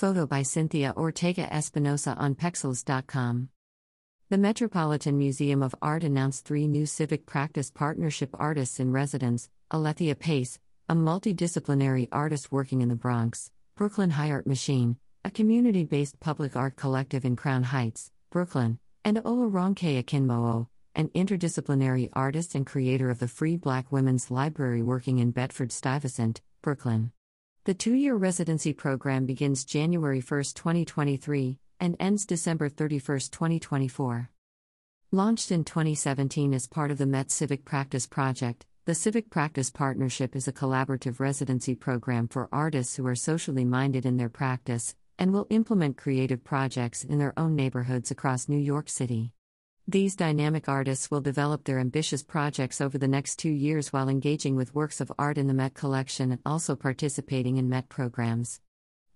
Photo by Cynthia Ortega Espinosa on Pexels.com. The Metropolitan Museum of Art announced three new civic practice partnership artists in residence Alethea Pace, a multidisciplinary artist working in the Bronx, Brooklyn High Art Machine, a community based public art collective in Crown Heights, Brooklyn, and Olaronke Akinmowo, an interdisciplinary artist and creator of the Free Black Women's Library working in Bedford Stuyvesant, Brooklyn. The two year residency program begins January 1, 2023, and ends December 31, 2024. Launched in 2017 as part of the Met Civic Practice Project, the Civic Practice Partnership is a collaborative residency program for artists who are socially minded in their practice and will implement creative projects in their own neighborhoods across New York City. These dynamic artists will develop their ambitious projects over the next two years while engaging with works of art in the Met collection and also participating in Met programs.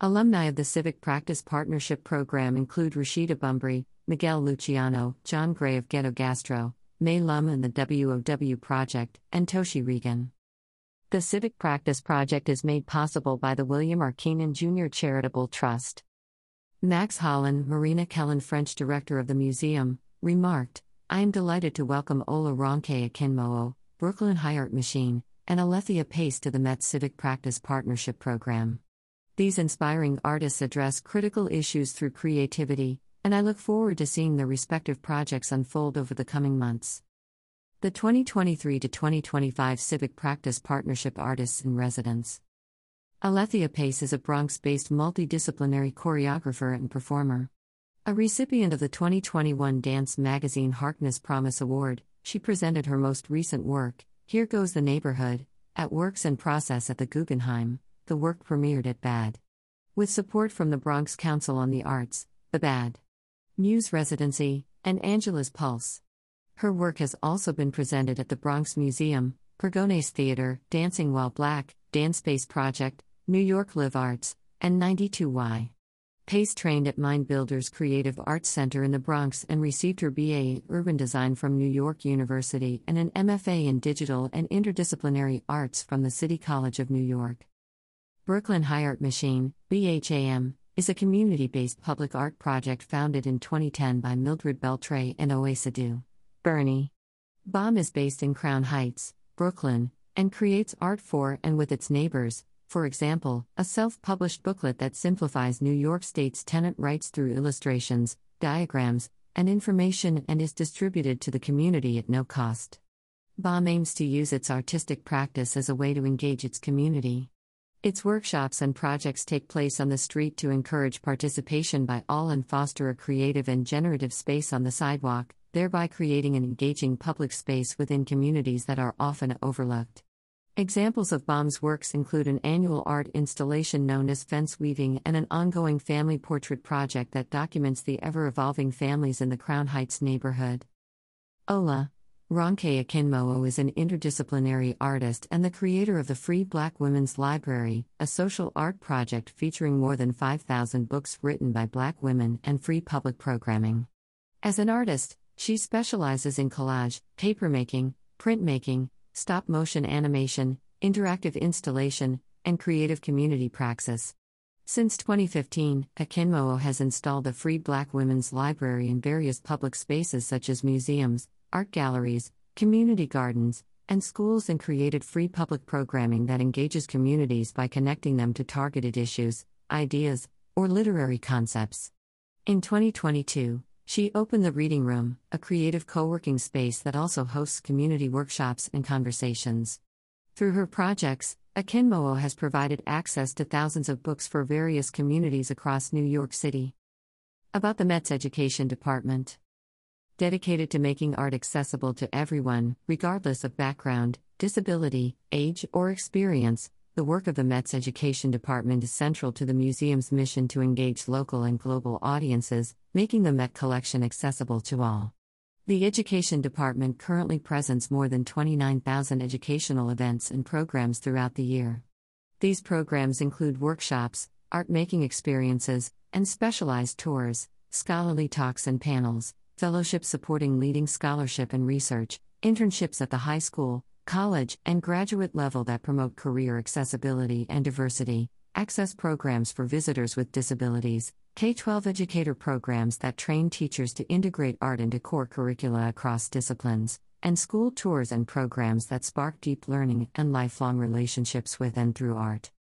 Alumni of the Civic Practice Partnership Program include Rashida Bumbray, Miguel Luciano, John Gray of Ghetto Gastro, Mei Lum and the WOW Project, and Toshi Reagon. The Civic Practice Project is made possible by the William R. Kenan Jr. Charitable Trust. Max Hollein, Marina Kellen, French director of the museum, remarked, I am delighted to welcome Ola Ronke Akinmowo, Brooklyn High Art Machine, and Alethea Pace to the Met Civic Practice Partnership Program. These inspiring artists address critical issues through creativity, and I look forward to seeing their respective projects unfold over the coming months. The 2023 to 2025 Civic Practice Partnership Artists in Residence. Alethea Pace is a Bronx based multidisciplinary choreographer and performer. A recipient of the 2021 dance magazine Harkness Promise Award, she presented her most recent work, Here Goes the Neighborhood, at Works in Process at the Guggenheim. The work premiered at BAD. With support from the Bronx Council on the Arts, the BAD. Muse Residency, and Angela's Pulse. Her work has also been presented at the Bronx Museum, Pregones Theater, Dancing While Black, Dance Space Project, New York Live Arts, and 92Y. Pace trained at Mind Builders Creative Arts Center in the Bronx and received her BA in Urban Design from New York University and an MFA in Digital and Interdisciplinary Arts from the City College of New York. Brooklyn High Art Machine, BHAM, is a community based public art project founded in 2010 by Mildred Beltre and Oe Sadu. Bernie. BHAM is based in Crown Heights, Brooklyn, and creates art for and with its neighbors, for example, a self published booklet that simplifies New York State's tenant rights through illustrations, diagrams, and information and is distributed to the community at no cost. BHAM aims to use its artistic practice as a way to engage its community. Its workshops and projects take place on the street to encourage participation by all and foster a creative and generative space on the sidewalk, thereby creating an engaging public space within communities that are often overlooked. Examples of BHAM's works include an annual art installation known as Fence Weaving and an ongoing family portrait project that documents the ever evolving families in the Crown Heights neighborhood. Ola Ronke Akinmowo is an interdisciplinary artist and the creator of the Free Black Women's Library, a social art project featuring more than 5,000 books written by black women and free public programming. As an artist, she specializes in collage, papermaking, printmaking, stop motion animation, interactive installation, and creative community praxis. Since 2015, Akinmowo has installed a free Black Women's Library in various public spaces such as museums, art galleries, community gardens, and schools and created free public programming that engages communities by connecting them to targeted issues, ideas, or literary concepts. In 2022, she opened the Reading Room, a creative co working space that also hosts community workshops and conversations. Through her projects, Akinmowo has provided access to thousands of books for various communities across New York City. About the Met's Education Department Dedicated to making art accessible to everyone, regardless of background, disability, age, or experience, the work of the Met's Education Department is central to the museum's mission to engage local and global audiences, making the Met collection accessible to all. The Education Department currently presents more than 29,000 educational events and programs throughout the year. These programs include workshops, art making experiences, and specialized tours, scholarly talks and panels, fellowships supporting leading scholarship and research, internships at the high school, college, and graduate level that promote career accessibility and diversity, access programs for visitors with disabilities, K 12 educator programs that train teachers to integrate art into core curricula across disciplines, and school tours and programs that spark deep learning and lifelong relationships with and through art.